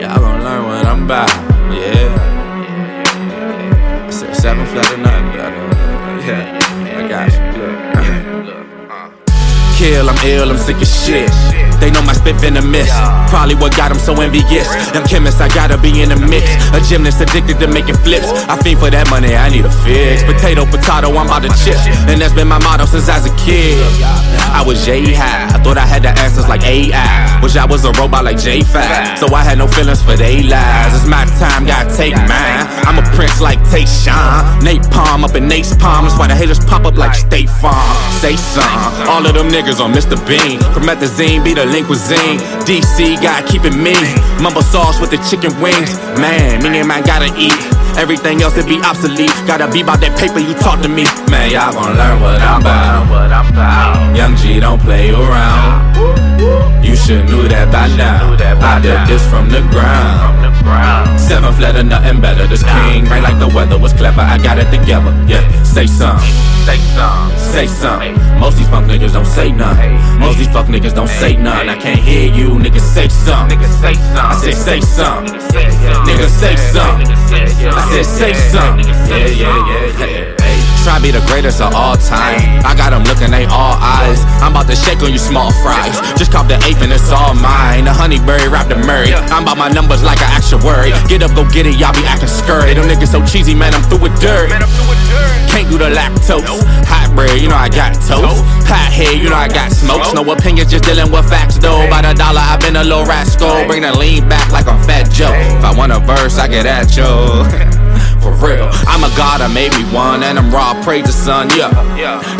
Y'all gonna learn what I'm seven flat or nothing. Yeah, I got. Kill, I'm ill, I'm sick of shit. They know my spit venomous. Probably what got them so envious. Young chemist, I gotta be in the mix. A gymnast addicted to making flips. I fiend for that money, I need a fix. Potato, potato, I'm about to chips. And that's been my motto since I was a kid. I was J high. Thought I had the answers like AI. Wish I was a robot like J Five. So I had no feelings for they lies. It's my time, gotta take mine. I'm a prince like Tayshaun. Nate Palm up in Nate's palm. That's why the haters pop up like State Farm. Say some. All of them niggas on Mr. Bean. Promethazine be the Lean Cuisine. DC got keep it mean. Mumble sauce with the chicken wings. Man, me and man gotta eat. Everything else to be obsolete. Gotta be about that paper you talk to me. Man, y'all gonna learn what I'm about. Young G don't play around. Should knew that by now. I did this from the ground. Seven flat or nothing better. This king rain like the weather was clever. I got it together. Yeah, say some. Say some. Say some. Most these fuck niggas don't say none. Most these fuck niggas don't say none. I can't hear you, niggas say some. Niggas. Say some. I said say some. Niggas say some. I said say some. Yeah, yeah, yeah, yeah. Try be the greatest of all time. I got them looking, they all eyes. I'm about to shake on you small fries. Just cop the eighth and it's all mine. The honeyberry wrapped the Murray. I'm about my numbers like an actual worry. Get up, go get it, y'all be acting scurry. Them niggas so cheesy, man, I'm through with dirt. Can't do the lactose. Hot bread, you know I got toast. Hot head, you know I got smokes. No opinions, just dealing with facts though. By the dollar, I've been a little rascal. Bring the lean back like I'm Fat Joe. If I want a verse, I get at you. For real, I'm a god, I made me one, and I'm raw, praise the sun, yeah.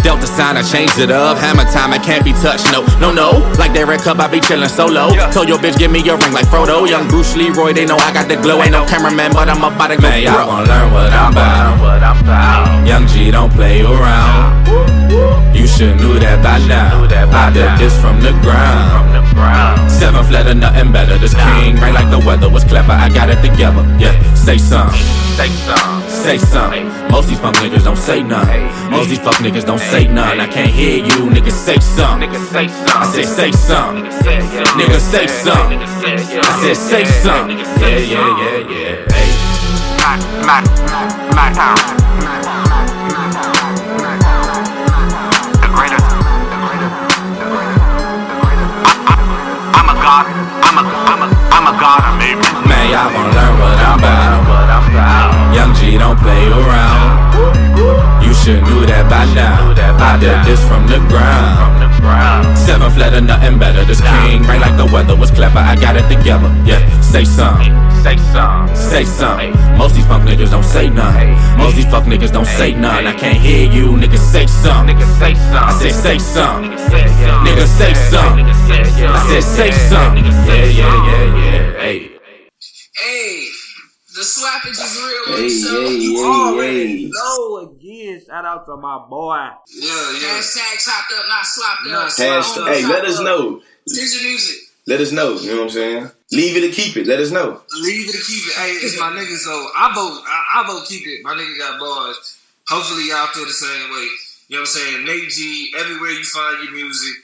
Delta sign, I changed it up. Hammer time, I can't be touched, no, no, no. Like Derek Cup, I be chillin' solo. Told your bitch, give me your ring like Frodo. Young Bruce Leroy, they know I got the glow. Ain't no cameraman, but I'm about to go Man, y'all gonna learn what I'm about. Young G don't play around. You should knew that by now. I did this from the ground. Seven flat or nothing better. This king right like the weather was clever. I got it together. Yeah, say some. Say Say some. Most these fuck niggas don't say none. Most these fuck niggas don't say none. I can't hear you, niggas say some. I said say some. Niggas say some. I said say some. Yeah, yeah, yeah, yeah. Hey. My, my, my. About. Don't play around. You should knew that by now. I did this from the ground. Seven flat or nothing better. This king rain like the weather was clever. I got it together. Yeah, say some. Say some. Say some. Most these fuck niggas don't say none. Most these fuck niggas don't say none. I can't hear you, niggas say some. Say some. I said say some. Niggas Niggas say some. I said say some. Yeah, yeah, yeah, yeah. Hey. Hey, the slappage is real. Hey, so hey, you hey, already hey. know. again, shout out to my boy. Yeah, yeah. Hashtag chopped up, not slopped up. Hashtag, Slopped hey, let us up. know. Send your music. Let us know. You know what I'm saying? Leave it or keep it. Let us know. Leave it to keep it. Hey, it's my nigga. So I vote. I, I vote keep it. My nigga got bars. Hopefully y'all feel the same way. You know what I'm saying? Nate G. Everywhere you find your music,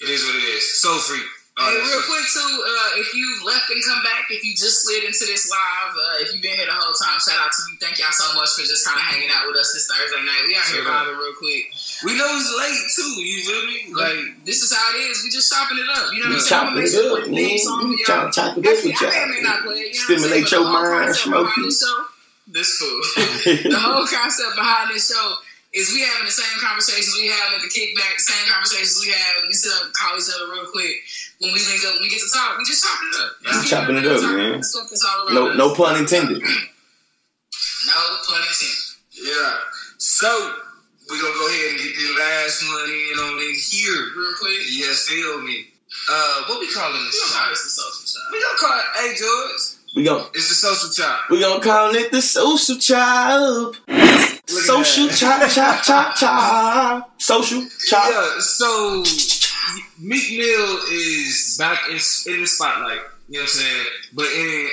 it is what it is. So free. Hey, real quick too, uh, if you left and come back, if you just slid into this live, uh, if you've been here the whole time, shout out to you. Thank y'all so much for just kind of hanging out with us this Thursday night. We out here Sure. vibing real quick. We know it's late too. You feel me? Like this is how it is. We just chopping it up. You know what I'm saying? chopping I'ma make it up, to play the man. song chop- chop it up with I may or y'all. may not play. You know Stimulate saying? Your mind, smoke behind you. this show- This fool. the whole concept behind this show is we having the same conversations we have at the kickback, same conversations we have. We still call each other real quick. When we link up, when we get to talk, we just chopping it up. We chopping it up, man. Stuff that's all around No, us. no pun intended. No pun intended. Yeah. So we're gonna go ahead and get the last one in on in here. Real quick. Yes, feel me. Uh, what we calling We this don't call chop? the social shop. We gonna call it. Hey, George. We gonna. It's the social chop. we gonna call it the social chop. Social that. chop chop chop chop. Social chop. Yeah, so Meek Mill is back in, in the spotlight. You know what I'm saying? But in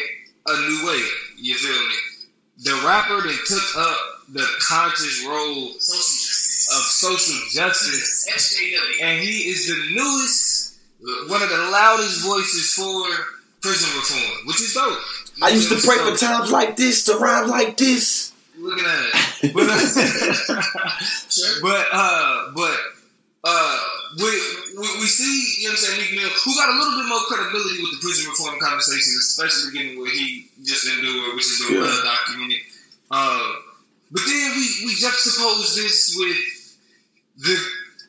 a new way. You feel me? The rapper that took up the conscious role of social justice, SJW. and he is the newest, one of the loudest voices for prison reform, which is dope. I used to pray for times like this to rhyme like this. Looking at it, but, Sure. but uh, but uh, we, we we see, you know what I'm saying, Meek Mill, who got a little bit more credibility with the prison reform conversation, especially given what he just endured, which is the Yeah. well documented. Uh, but then we we juxtapose this with the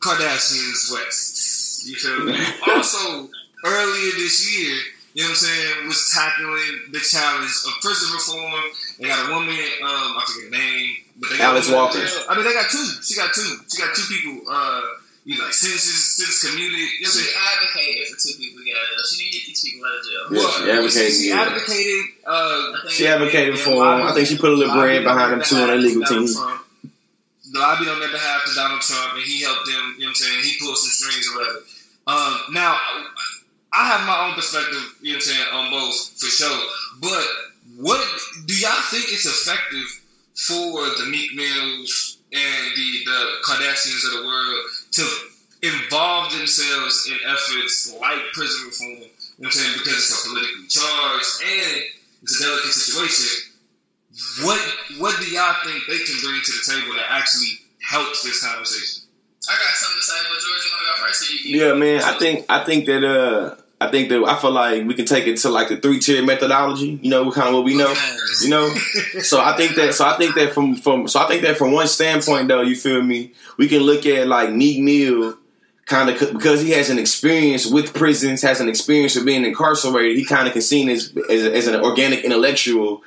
Kardashians West. You feel me? also, earlier this year, you know what I'm saying, was tackling the challenge of prison reform. They got a woman, um, I forget her name, but they got Alice Walker. I mean, they got two. She got two. She got two people. Uh, you know, like citizens, citizens community. You know She saying? advocated for two people to get out of jail. She didn't get these people out of jail. Yeah, Well, she advocated, She, yeah. advocated. Uh, She advocated for him. I think she put a little lobbied bread behind on him too on their their legal behalf to team. Donald Trump. Lobbied on their behalf to Donald Trump, and he helped them. You know what I'm saying? He pulled some strings or whatever. Um, now, I have my own perspective. You know what I'm saying on both for sure. But what do y'all think is effective for the Meek Mills and the the Kardashians of the world to involve themselves in efforts like prison reform? You know what I'm saying? Because it's a politically charged and it's a delicate situation. What what do y'all think they can bring to the table that actually helps this conversation? I got something to say, but George, you want to go first? Or you, Yeah, man. I think I think that uh I think that I feel like we can take it to like the three tier methodology. You know, kind of what we know. You know, so I think that so I think that from from so I think that from one standpoint though, you feel me? We can look at like Meek Mill kind of because he has an experience with prisons, has an experience of being incarcerated. He kind of can seen as, as as an organic intellectual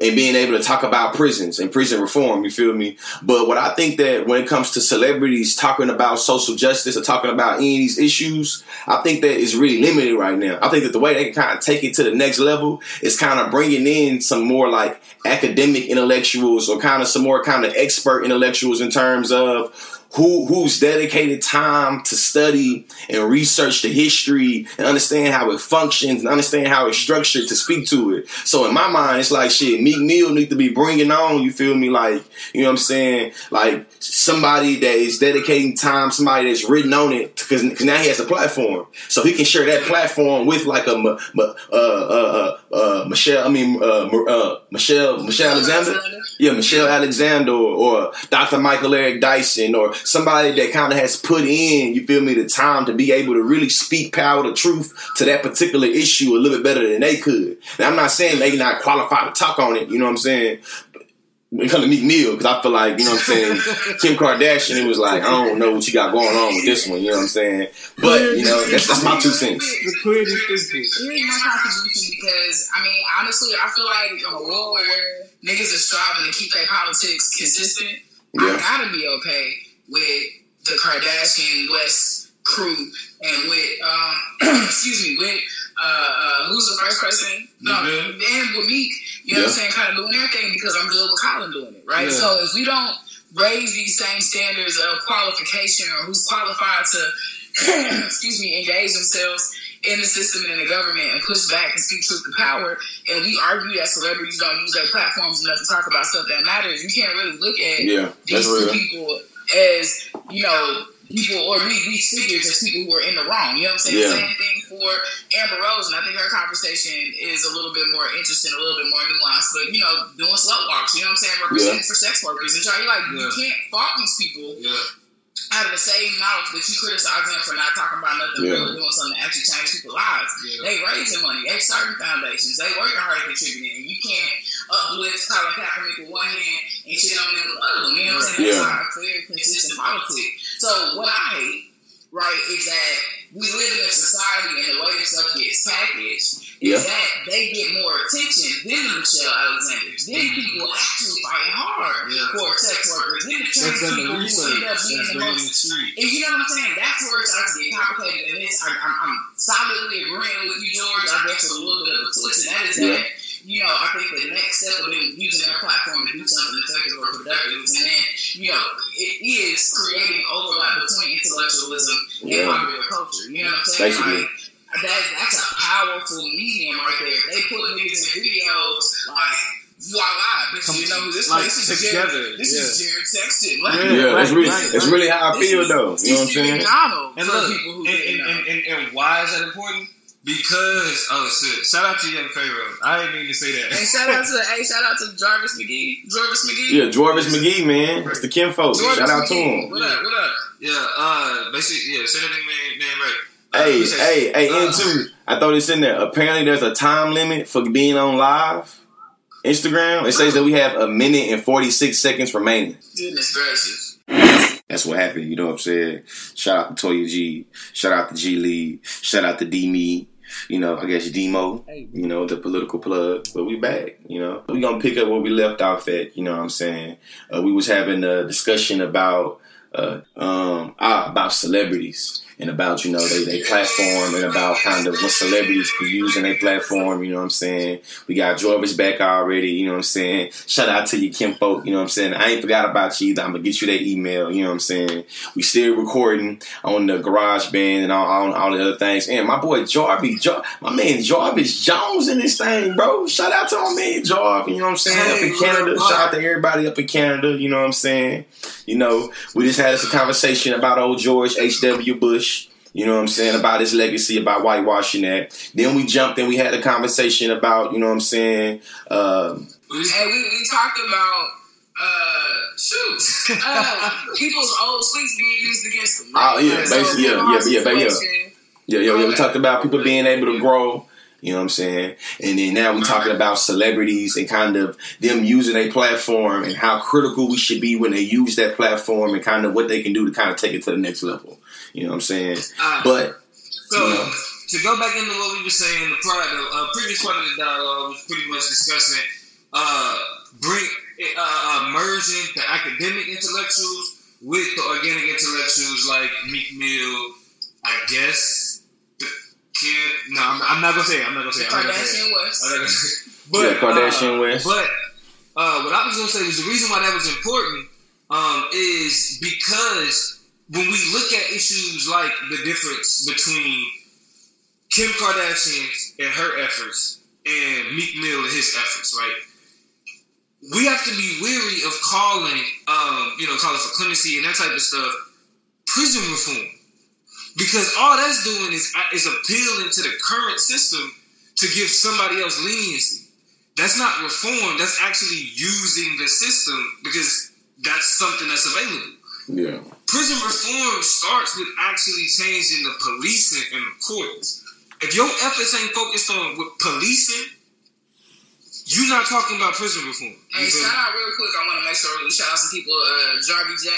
and being able to talk about prisons and prison reform. You feel me? But what I think that when it comes to celebrities talking about social justice or talking about any of these issues, I think that is really limited right now. I think that the way they can kind of take it to the next level is kind of bringing in some more like academic intellectuals or kind of some more kind of expert intellectuals in terms of who who's dedicated time to study and research the history and understand how it functions and understand how it's structured to speak to it. So in my mind, it's like shit. Meek Mill need to be bringing on. You feel me? Like you know what I'm saying? Like somebody that is dedicating time, somebody that's written on it because now he has a platform, so he can share that platform with like a. uh, uh, Michelle. I mean uh, uh, Michelle Michelle Alexander. Yeah, Michelle Alexander or, or Dr. Michael Eric Dyson or somebody that kind of has put in, you feel me, the time to be able to really speak power to truth to that particular issue a little bit better than they could. Now, I'm not saying they not qualified to talk on it, you know what I'm saying? When it comes to Meek Mill, because I feel like, you know what I'm saying, Kim Kardashian, it was like, I don't know what you got going on with this one, you know what I'm saying? But, you know, that's, that's my two cents. The clear distinction. Here's my contribution because I mean, honestly, I feel like in a world where niggas are striving to keep their politics consistent, I gotta be okay with the Kardashian West crew and with um, excuse me with uh, uh, who's the first president? No, Mhm. and with Meek. You know what I'm saying? Kind of doing their thing because I'm good with Colin doing it, right? Yeah. So if we don't raise these same standards of qualification or who's qualified to excuse me, engage themselves in the system and in the government and push back and speak truth to power. And we argue that celebrities don't use their platforms enough to talk about stuff that matters. You can't really look at Yeah, these that's two people as, you know, people or these, these figures as people who are in the wrong. You know what I'm saying? Yeah. Same thing for Amber Rose, and I think her conversation is a little bit more interesting, a little bit more nuanced, but you know, doing slut walks, you know what I'm saying? Representing for sex workers and trying like you can't fault these people Yeah. out of the same mouth that you criticize them for not talking about nothing Yeah. real doing something to actually change people's lives. Yeah. They raising money, they starting foundations, they working hard at contributing, and you can't uplift Colin Kaepernick with one hand and shit on them with the other. You know what I'm saying? Yeah. That's not a clear, consistent politics. So what I hate, right, is that we live in a society and the way that stuff gets packaged Yeah. is that they get more attention than the Michelle Alexanders, Then people actually fight hard Yeah. for sex workers, than the trans That's people who end up being the most and you know what I'm saying? That's where it starts to get complicated. And it's, I'm, I'm, I'm solidly agreeing with you, George. I guess with a little bit of a twist, and that is Yeah. that, you know, I think the next step of them using their platform to do something effective or productive, and then, you know, it is creating overlap between intellectualism and Yeah. popular culture. You know what I'm saying? Basically. Like, that, that's a powerful medium right there. They put niggas in videos like voila, bitch, you know who this like, place is together, Jared, this yeah. is Jared Sexton. Like, Yeah. Yeah, that's right, really right, that's really how I this feel is though. You know what I'm saying? And look, people who and, and, and, and, and why is that important? Because oh shit! Shout out to Young Pharaoh. I didn't mean to say that. And shout out to hey, shout out to Jarvis McGee, Jarvis McGee. Yeah, Jorvis McGee, man. It's the Kim folks. Jarvis Shout out to him. What up? What up? yeah, uh, basically, yeah, say that name, name right. Uh, Hey, hey, hey, uh, and two, I throw this in there. Apparently, there's a time limit for being on live. Instagram. It says that we have a minute and 46 seconds remaining. Goodness gracious. That's what happened. You know what I'm saying? Shout out to Toya G. Shout out to G Lee. Shout out to D Me. You know, I guess Demo. You know, the political plug. But we back. You know, we gonna pick up where we left off at. You know what I'm saying? Uh, we was having a discussion about uh, um, ah, about celebrities and about you know they, they platform and about kind of what celebrities can use in their platform. You know what I'm saying? We got Jorvis back already. You know what I'm saying? Shout out to you, Kim folk. You know what I'm saying? I ain't forgot about you either. I'm gonna get you that email. You know what I'm saying? We still recording on the Garage Band and all, all, all the other things. And my boy Jarvis, Jar- my man Jarvis Jones in this thing, bro. Shout out to my man Jarvis. You know what I'm saying? up in Canada. Shout out to everybody up in Canada. You know what I'm saying? You know, we just had a conversation about old George H.W. Bush. You know what I'm saying? About his legacy, about whitewashing that. Then we jumped and we had a conversation about, you know what I'm saying? Um, And we, we talked about uh shoot uh people's old sleeves being used against them. Oh, yeah, basically, yeah, yeah, yeah, but yeah. yeah, yeah, yeah, we talked about people being able to grow. You know what I'm saying? And then now we're talking about celebrities and kind of them using a platform and how critical we should be when they use that platform and kind of what they can do to kind of take it to the next level. You know what I'm saying? Uh, But So you know. to go back into what we were saying, the, part, the uh, previous part of the dialogue was pretty much discussing uh, bring uh, uh, merging the academic intellectuals with the organic intellectuals like Meek Mill, I guess. The kid, no, I'm, I'm not gonna say it. I'm not gonna say it. I'm not gonna say it. Kardashian West. I'm not gonna say it. Yeah, Kardashian uh, West. But uh, what I was gonna say was the reason why that was important um, is because when we look at issues like the difference between Kim Kardashian and her efforts and Meek Mill and his efforts, right? We have to be weary of calling, um, you know, calling for clemency and that type of stuff, prison reform, because all that's doing is is appealing to the current system to give somebody else leniency. That's not reform. That's actually using the system because that's something that's available. Yeah. Prison reform starts with actually changing the policing and the courts. If your efforts ain't focused on with policing, you're not talking about prison reform. Hey, You feel shout me? out real quick. I want to make sure we shout out some people. Uh, Jarby J.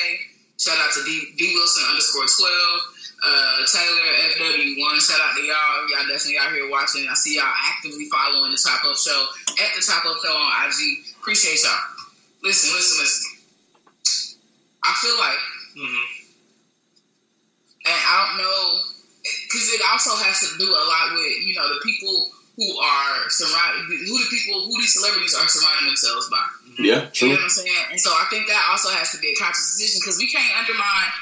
Shout out to D, D Wilson underscore twelve. Uh, Taylor FW one. Shout out to y'all. Y'all definitely out here watching. I see y'all actively following the Top Up Show at the Top Up Show on IG. Appreciate y'all. Listen, listen, listen. I feel like, Mhm. and I don't know, because it also has to do a lot with you know the people who are surrounded, who the people, who these celebrities are surrounding themselves by. Yeah, You know true. what I'm saying? And so I think that also has to be a conscious decision because we can't undermine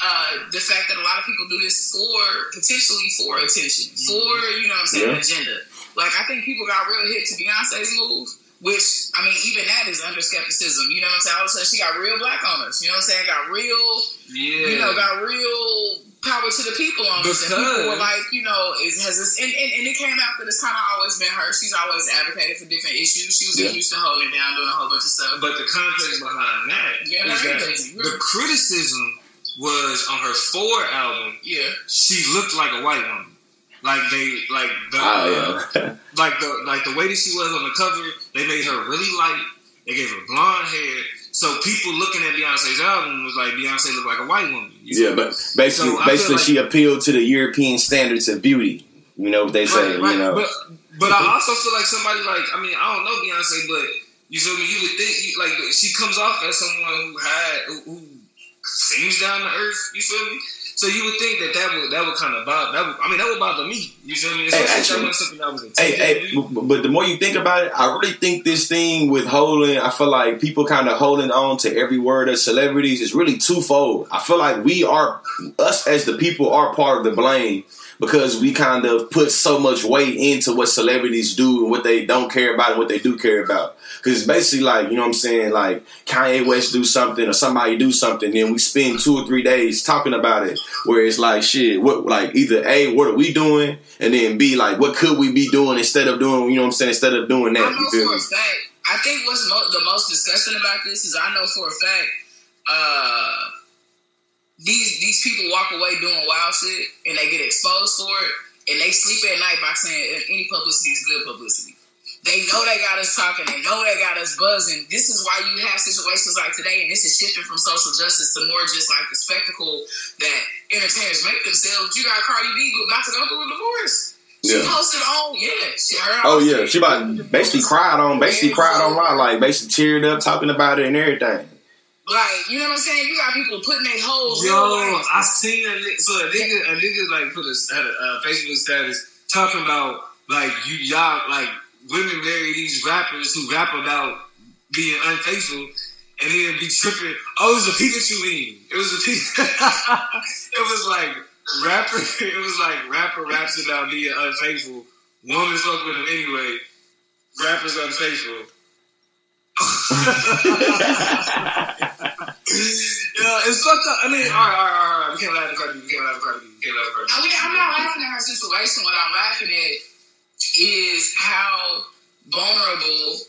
uh, the fact that a lot of people do this for potentially for attention, for you know what I'm saying, Yeah. agenda. Like I think people got real hit to Beyonce's move, which I mean, even that is under skepticism. You know what I'm saying? All of a sudden, she got real black on us. You know what I'm saying? Got real, Yeah. you know, got real power to the people on us. And people were Because- like, you know, it has this, and, and, and it came out that it's kind of always been her. She's always advocated for different issues. She was Yeah. in Houston holding down, doing a whole bunch of stuff. But the context behind that Yeah, is that that is crazy. the criticism was on her four album. Yeah. She looked like a white woman. Like they, like the, Oh, yeah. Uh, like the, like the way that she was on the cover. They made her really light. They gave her blonde hair. So people looking at Beyonce's album was like Beyonce looked like a white woman. Yeah, feel but basically, So basically, like- she appealed to the European standards of beauty. You know what they say, Right, right. you know. But but I also feel like somebody like I mean I don't know Beyonce, but you feel me? You would think you, like she comes off as someone who had who, who seems down to earth. You feel me? So you would think that that would that would kind of bother. That would, I mean that would bother me. You feel me? Especially if actually- that was something that was Hey, hey, but, but the more you think about it, I really think this thing with holding, I feel like people kind of holding on to every word of celebrities is really twofold. I feel like we are, us as the people are part of the blame because we kind of put so much weight into what celebrities do and what they don't care about and what they do care about. Because it's basically like, you know what I'm saying, like Kanye West do something or somebody do something, then we spend two or three days talking about it. Where it's like, shit, what, like either A, what are we doing? And then B, like, what could we be doing instead of doing, you know what I'm saying, instead of doing I that? know You feel for me? a fact. I think what's mo- the most disgusting about this is I know for a fact uh, these these people walk away doing wild shit and they get exposed for it and they sleep at night by saying any publicity is good publicity. They know they got us talking. They know they got us buzzing. This is why you have situations like today, and this is shifting from social justice to more just like the spectacle that entertainers make themselves. You got Cardi B about to go through a divorce. She Yeah. posted on, yeah. She, her Oh yeah, she about basically cried on, basically cried online, like basically teared up, talking about it and everything. Like, you know what I'm saying? You got people putting their holes. Yo, real life. I seen a nigga, so a nigga, a nigga like put a, had a uh, Facebook status talking about like you y'all like women marry these rappers who rap about being unfaithful and then be tripping. Oh, it was a Pikachu meme. It was a Pikachu. it was like rapper. It was like rapper raps about being unfaithful. Woman fuck with him anyway. Rappers unfaithful. Yeah, it's fucked up. I mean, all right, all right, all right. We can't laugh at Cardi. We can't laugh at Cardi. We can't laugh at Cardi. I mean, I'm not laughing at her situation. What I'm laughing at is how vulnerable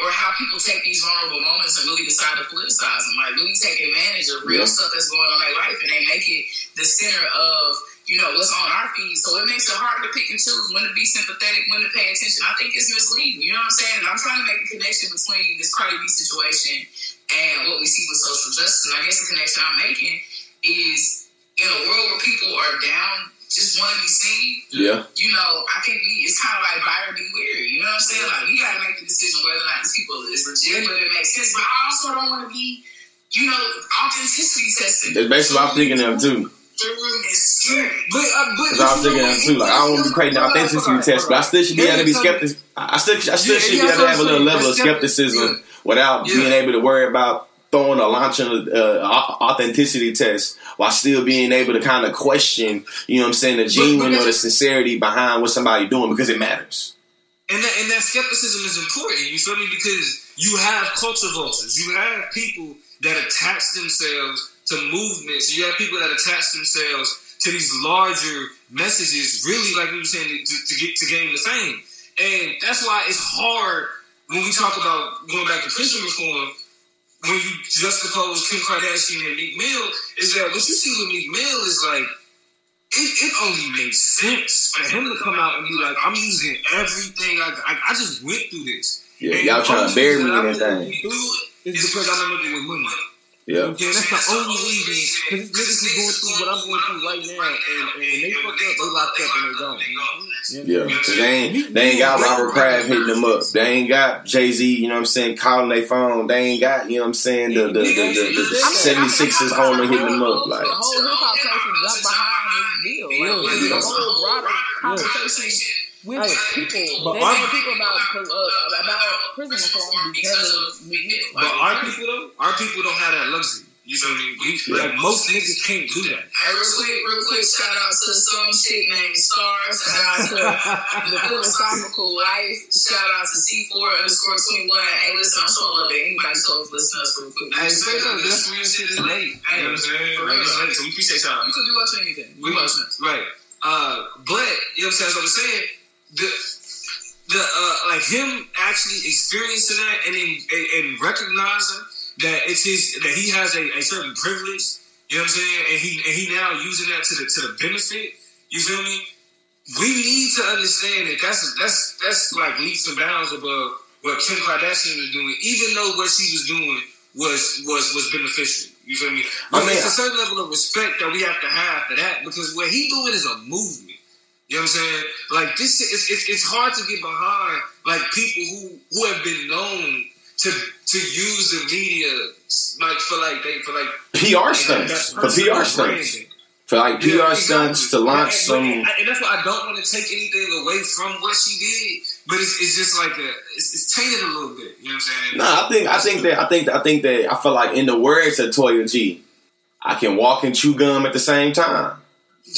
or how people take these vulnerable moments and really decide to politicize them. Like, really take advantage of real Yeah. stuff that's going on in their life and they make it the center of, you know, what's on our feed. So it makes it harder to pick and choose when to be sympathetic, when to pay attention. I think it's misleading. You know what I'm saying? And I'm trying to make a connection between this Cardi B situation and what we see with social justice. And I guess the connection I'm making is in a world where people are down, just want to be seen. Yeah, You know, I can be. It's kind of like buyer beware. You know what I'm saying? Like you got to make the decision whether or not these people is legit, whether it makes sense. But I also don't want to be, you know, authenticity testing. that's basically what I'm thinking of too. It's scary. But, uh, but I'm thinking of too. Like I don't want to be creating an authenticity test, but I still should be able to be skeptic. I still, I still Yeah, should yeah, be able to have a little level of skepticism Yeah. without Yeah. being able to worry about throwing a launching a uh, authenticity test while still being able to kind of question, you know what I'm saying, the genuine or the sincerity behind what somebody doing because it matters. and that, and that skepticism is important. You feel me? Because you have culture vultures. You have people that attach themselves to movements. You have people that attach themselves to these larger messages. Really, like we were saying, to, to get to gain the fame. And that's why it's hard when we talk about going back to prison reform. When you juxtapose Kim Kardashian and Meek Mill, is that what you see with Meek Mill is like it, it only makes sense for him to come out and be like, I'm using everything. I, I, I just went through this. Yeah, And y'all trying to bury me in that thing. it Is because I'm a nigga with money. Yeah. Okay, that's the only reason. Because these niggas is going through what I'm going through right now, and, and when they fuck up, they locked up and they gone. Yeah, 'cause they ain't they ain't got Robert Kraft hitting them up. They ain't got Jay Z. You know what I'm saying? Calling their phone. They ain't got you know what I'm saying? The the the, the, the, 76ers owner hitting them up. Like The whole hip hop culture jumped behind Meek Mill. Like, Yeah. The whole broader conversation with people. But they our- people about uh, about prison reform because of Meek Mill. But our people though, our people don't have that luxury. You feel me? We, like most niggas can't do that. Hey, real quick, real quick, shout out to some chick named Stars. Shout out to the philosophical life. Shout out to C4 underscore 21. Hey, listen, I'm so love it. Anybody told listen to us real quick. Hey, straight up, this real shit is late. You know what I'm saying? For Like, real. it's late, so we appreciate y'all. You could be watching anything. We We must watching. right. Uh, but you know what I'm saying? As I was saying, the the uh, like him actually experiencing that and in, and, and recognizing that it's his that he has a, a certain privilege. You know what I'm saying? And he and he now using that to the to the benefit. You feel me? We need to understand that that's that's that's like leaps and bounds above what Kim Kardashian was doing, even though what she was doing was was was beneficial. You feel me? But I mean, it's a certain level of respect that we have to have for that because what he doing is a movement. You know what I'm saying? Like this, is, it's, it's hard to get behind like people who who have been known to to use the media like for like they for like PR stunts for PR stunts branding. for like PR Yeah, stunts to launch And- some. and, and that's why I don't want to take anything away from what she did, but it's, it's just like a it's, it's tainted a little bit. You know what I'm saying? No, I think I think that I think I think that I feel like in the words of Toya G, I can walk and chew gum at the same time. Yeah.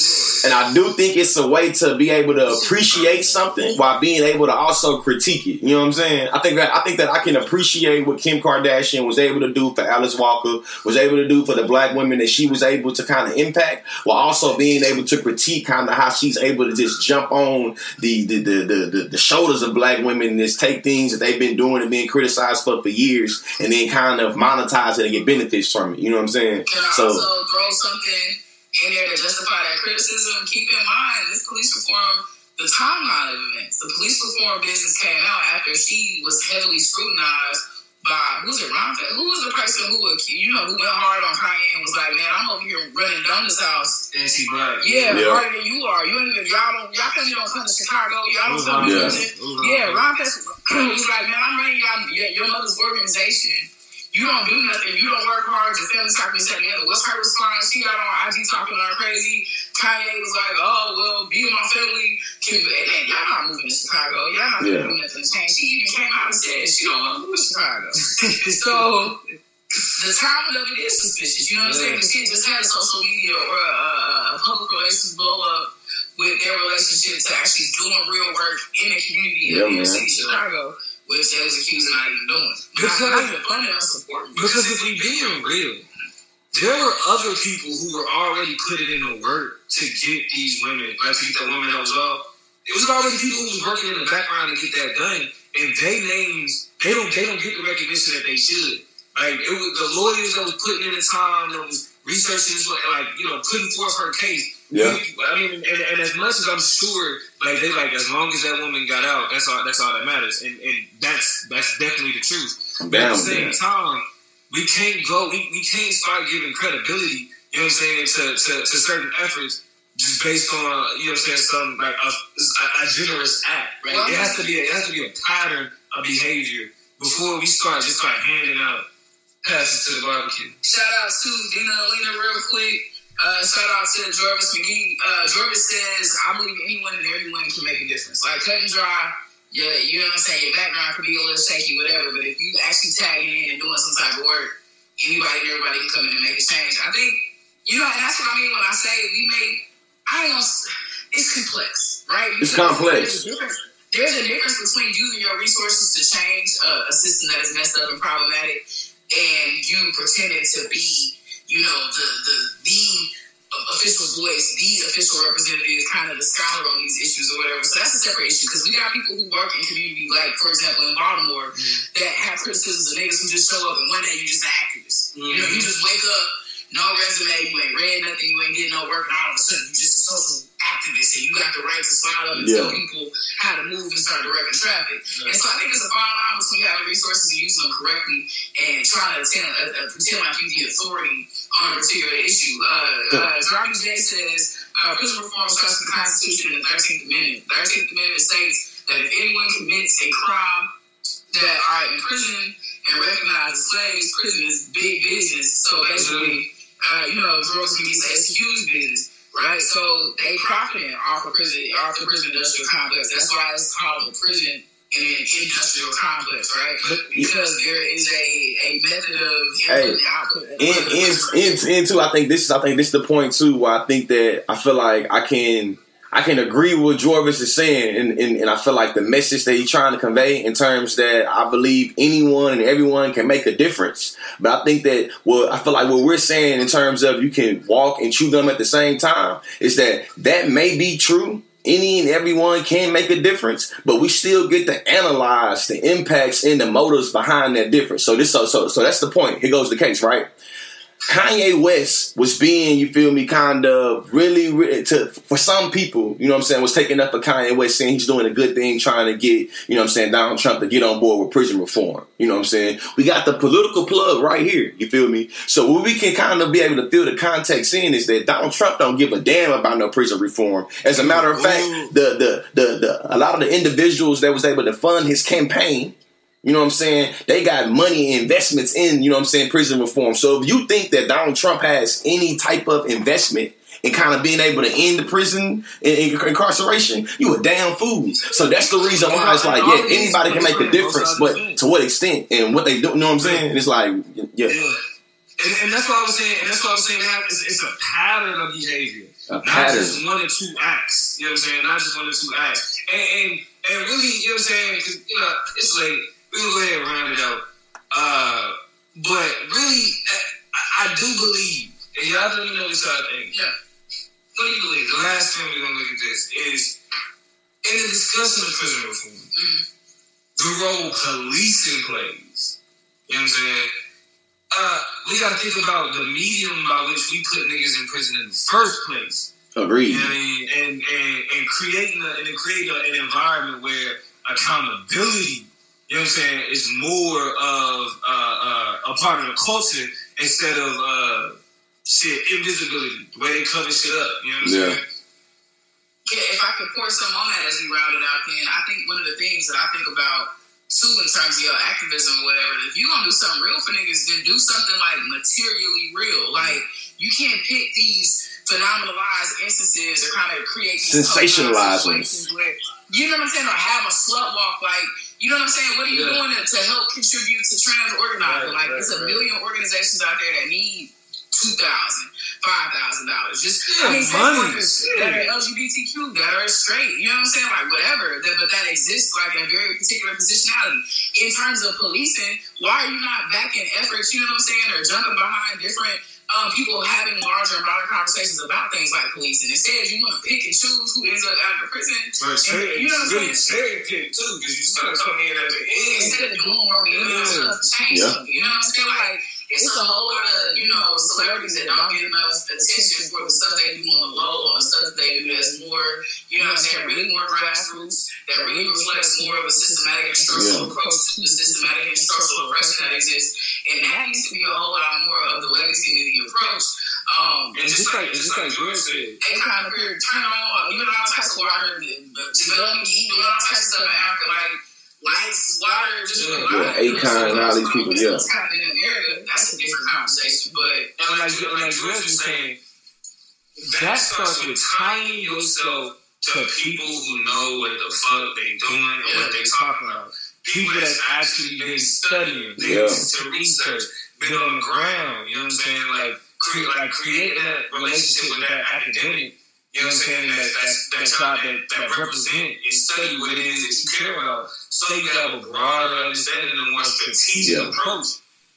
And I do think it's a way to be able to appreciate something while being able to also critique it. You know what I'm saying? I think that I think that I can appreciate what Kim Kardashian was able to do for Alice Walker, was able to do for the black women that she was able to kind of impact, while also being able to critique kind of how she's able to just jump on the the the the, the, the shoulders of black women and just take things that they've been doing and being criticized for for years, and then kind of monetize it and get benefits from it. You know what I'm saying? Can I So also throw something in there to justify that criticism? Keep in mind, this police reform, the timeline of events. The police reform business came out after she was heavily scrutinized by who's it? Ron? Who was the person who would you know who went hard on Kanye and was like, "Man, I'm over here running down this house." NC Black. Yeah, Yeah. harder than you are. You ain't even y'all don't y'all think you don't come to Chicago. Y'all don't come to Yeah. Houston. Yeah, Rhymefest was like, man, I'm running y'all your, your mother's organization. You don't do nothing. You don't work hard. Your family's talking to the other. What's her response? She got on IG talking all crazy. Kanye was like, oh, well, be with my family. Can, and y'all not moving to Chicago. Y'all not Yeah. doing nothing to change. She even came out and said she don't want to move to Chicago. so the timing of it is suspicious. You know what I'm saying? The kid just had a social media or a, a, public relations blow up with their relationship to actually doing real work in a community Yeah, in the city of Chicago, which was accused of not even doing. Because- not, not or supporting. Because if we being real, there were other people who were already putting in the work to get these women, like to get the women that was up. It was already people who was working in the background to get that done, and they names they don't they don't get the recognition that they should. Like it was the lawyers that was putting in the time, that was researching, this, like you know, putting forth her case. Yeah. I mean, and, and as much as I'm sure, like they like, as long as that woman got out, that's all. That's all that matters, and and that's that's definitely the truth. But at the same that. time, we can't go. We, we can't start giving credibility. You know what I'm saying to, to, to certain efforts just based on you know what I'm saying some like a, a, a generous act. Right? Well, it has to be. A, it has to be a pattern of behavior before we start just start handing out passes to the barbecue. Shout out to Dina Alina real quick. Uh, shout out to Jorvis McGee. Uh, Jorvis says, I believe anyone and everyone can make a difference. Like cut and dry, yeah, you know what I'm saying? Your background could be a little shaky, whatever, but if you actually tagging in and doing some type of work, anybody and everybody can come in and make a change. I think, you know, and that's what I mean when I say we make, I don't know, it's complex, right? It's Because complex. There's a difference, there's a difference between using your resources to change uh, a system that is messed up and problematic and you pretended to be, you know, the the the official voice, the official representative, kind of the scholar on these issues or whatever. So that's a separate issue because we got people who work in community, like for example in Baltimore, mm-hmm. that have criticisms of niggas who just show up and one day you just an activist. You know, you mm-hmm. just wake up, no resume, you ain't read nothing, you ain't getting no work, and all of a sudden you just a social activist and you got the right to slide up and Yeah. tell people how to move and start directing traffic. And so I think it's a fine line between having resources and using them correctly and trying to attend, uh, uh, pretend like you the authority on a particular issue. Uh, uh, Robbie J says uh, prison reform starts with the Constitution and the 13th Amendment. The 13th Amendment states that if anyone commits a crime that are in prison and recognized as slaves, prison is big business. So basically, uh, you know, drugs can be it's huge business. Right, so they profiting off of prison, off the prison industrial complex. That's why it's called the prison and industrial complex, right? Because there is a, a method of Hey, and into I think this is I think this is the point too where I think that I feel like I can I can agree with what Jorvis is saying and, and, and I feel like the message that he's trying to convey in terms that I believe anyone and everyone can make a difference. But I think that what I feel like what we're saying in terms of you can walk and chew gum at the same time is that that may be true. Any and everyone can make a difference, but we still get to analyze the impacts and the motives behind that difference. So this so so so that's the point. Here goes the case, right? Kanye West was being, you feel me, kind of really, really to for some people, you know what I'm saying, was taking up for Kanye West saying he's doing a good thing, trying to get, you know what I'm saying, Donald Trump to get on board with prison reform. You know what I'm saying? We got the political plug right here, you feel me? So what we can kind of be able to feel the context in is that Donald Trump don't give a damn about no prison reform. As a matter of fact, mm. the the the, the a lot of the individuals that was able to fund his campaign you know what I'm saying? They got money investments in, you know what I'm saying, prison reform. So if you think that Donald Trump has any type of investment in kind of being able to end the prison in, in incarceration, you a damn fool. So that's the reason why it's like, yeah, anybody can make a difference, but to what extent and what they do, you know what I'm saying? It's like, yeah. And, and that's what I was saying. And that's what I was saying. It's, it's a pattern of behavior. A not pattern. just one or two acts. You know what I'm saying? Not just one or two acts. And and, and really, you know what I'm saying? 'Cause, you know, it's late. We can go ahead and round it out. Uh, but really, I, I do believe, and y'all let me know what y'all think. Yeah. What do you believe? The last thing we're gonna look at this is in the discussion of prison reform, Mm. the role policing plays. You know what I'm saying? Uh, we gotta think about the medium by which we put niggas in prison in the first place. Agreed. You know what I mean? And and, and creating a, and creating a, an environment where accountability, you know what I'm saying, is more of uh, uh, a part of the culture instead of uh, shit invisibility. The way they cover shit up. You know what I'm Yeah. saying? Yeah, if I could pour some on that as we round it out, then I think one of the things that I think about too in terms of your activism or whatever, if you're gonna do something real for niggas, then do something like materially real. Like you can't pick these phenomenalized instances or kind of create these Sensationalize them. situations where you know what I'm saying, or have a slut walk like you know what I'm saying? What are you Yeah. doing to, to help contribute to trans organizing? Right, like right, it's a right. million organizations out there that need two thousand, five thousand dollars. Just Yeah, I mean, money, that are LGBTQ, that are straight. You know what I'm saying? Like whatever, that, but that exists like in a very particular positionality. In terms of policing, why are you not backing efforts? You know what I'm saying, or jumping behind different. Um, people having larger and broader conversations about things like policing. Instead, you want to pick and choose who ends up out of prison. But And, cherry, you know what I'm really saying? cherry pick too, because you start coming in at the end. Instead of doing what we Yeah. stuff to change Yeah. something. You know what I'm saying? Like it's a whole lot of you know celebrities that don't get enough attention for the stuff they do on the low, on stuff that they do that's more you know what I'm saying, really more grassroots, that really reflects more of a systematic and structural Yeah. approach to the systematic and structural oppression that exists. And that needs to be a whole lot more of the legacy community approach. Um, And just like, and just like Girl said, they kind of turn on, you know, all types of water, development, doing all types of stuff in Africa, like lights, water, just Yeah. water. Yeah, Akon and all these people, yeah. What's happening in America, that's a different conversation. But and like, and like George was saying, that starts with tying yourself to people who know what the fuck they doing and what they talking about. People that's actually been studying, been Yeah. to research, been on the ground. You know what I'm saying? Like, cre- like creating that relationship with that academic. You know what I'm saying? That that's that y'all that, that represent and study what it is that you care about, so you have a broader understanding and a more strategic Yeah. approach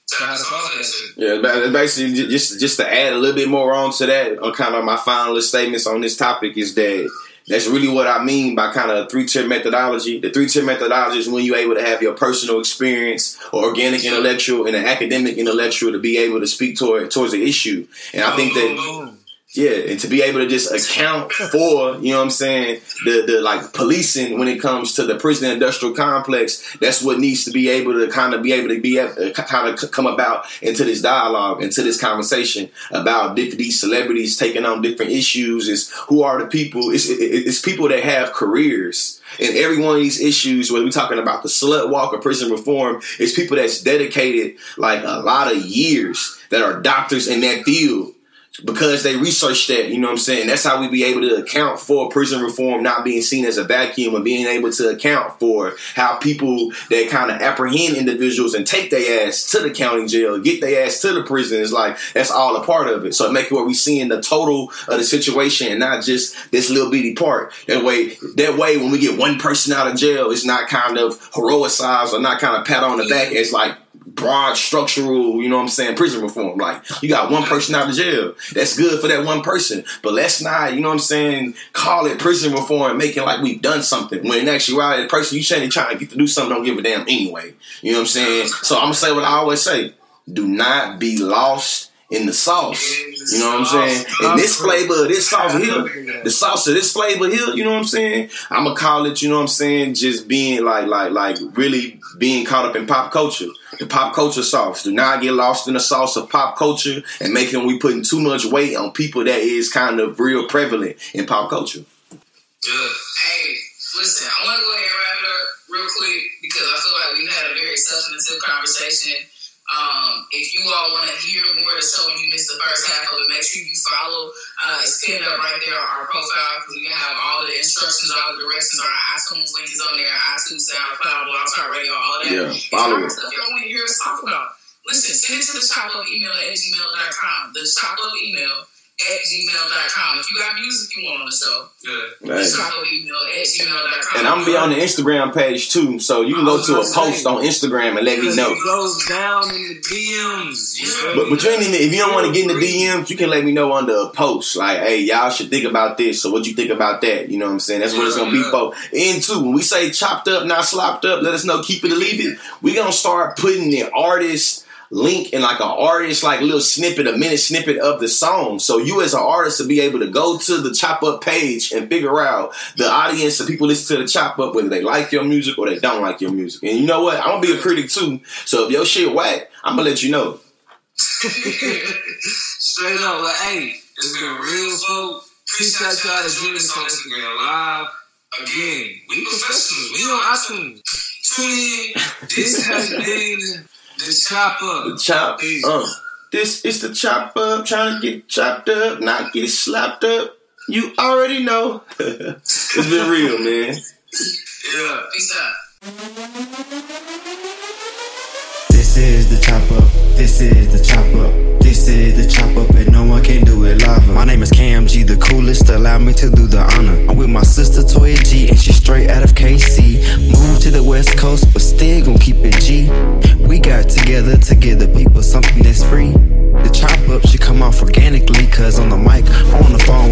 to how to solve that shit. Yeah, ba- basically, just just to add a little bit more on to that, on kind of my final statements on this topic is that that's really what I mean by kind of three tier methodology. The three tier methodology is when you're able to have your personal experience, or organic intellectual, and an academic intellectual to be able to speak toward towards the issue. And I think that yeah, and to be able to just account for, you know what I'm saying, the the like policing when it comes to the prison industrial complex, that's what needs to be able to kind of be able to be uh, kind of come about into this dialogue, into this conversation about these celebrities taking on different issues. Is who are the people? It's, it- it's people that have careers. And every one of these issues, whether we're talking about the slut walk or prison reform, it's people that's dedicated like a lot of years that are doctors in that field because they researched that, you know what I'm saying? That's how we be able to account for prison reform not being seen as a vacuum and being able to account for how people that kind of apprehend individuals and take their ass to the county jail, get their ass to the prison It's like that's all a part of it. So make it where we seeing the total of the situation and not just this little bitty part. That way that way when we get one person out of jail, it's not kind of heroicized or not kind of pat on the back. It's like broad structural, you know what I'm saying, prison reform. Like you got one person out of jail. That's good for that one person. But let's not, you know what I'm saying, call it prison reform, making it like we've done something. When in actuality, the person you saying trying to get to do something don't give a damn anyway. You know what I'm saying? So I'm gonna say what I always say. Do not be lost in the sauce. You know what I'm saying? And this flavor of this sauce here, the sauce of this flavor here, you know what I'm saying? I'm gonna call it, you know what I'm saying, just being like like like really being caught up in pop culture. The pop culture sauce. Do not get lost in the sauce of pop culture and making we putting too much weight on people that is kind of real prevalent in pop culture. Yeah. Hey, listen, I want to go ahead and wrap it up real quick because I feel like we've had a very substantive conversation. Um, if you all want to hear more of the show and you missed the first half of it, make sure you follow. Uh, pinned up right there on our profile because we have all the instructions, all the directions. Our iTunes link is on there. iTunes, SoundCloud, Blog Talk Radio, all that. Yeah, follow it. stuff y'all want to hear us talk about, listen, send it to the chop email at gmail.com. The chop email at gmail.com. If you got music you want on the show, Yeah. Right. just drop an email at gmail.com. And I'm gonna be on the Instagram page too, so you can go to a post on Instagram and let me know. It goes down in the DMs. You But, me? but you ain't even, if you don't want to get in the DMs, you can let me know under a post. Like, hey, y'all should think about this. So what you think about that? You know what I'm saying? That's what it's gonna be for. And two, when we say chopped up, not slopped up, let us know, keep it or leave it. We gonna start putting the artist link in like an artist like little snippet, a minute snippet of the song. So you as an artist to be able to go to the chop up page and figure out the audience, the people listen to the chop up, whether they like your music or they don't like your music. And you know what? I'm gonna be a critic too. So if your shit whack, I'm gonna let you know. Straight up, like, hey, it's been real, folks. Appreciate y'all to join us on Instagram Live. Again, we professionals. We don't on iTunes. Tune in. This has been the chop The up. chop uh, this is the chop up, trying to get chopped up, not get slapped up. You already know. it's been real, man. Yeah. Peace out. This is the chop up. This is the chop up. This is the chop My name is Cam G, the coolest. Allow me to do the honor. I'm with my sister Toya G, and she's straight out of KC. Moved to the West Coast, but still gon' keep it G. We got together to give the people something that's free. The chop up should come off organically, cause on the mic, on the phone,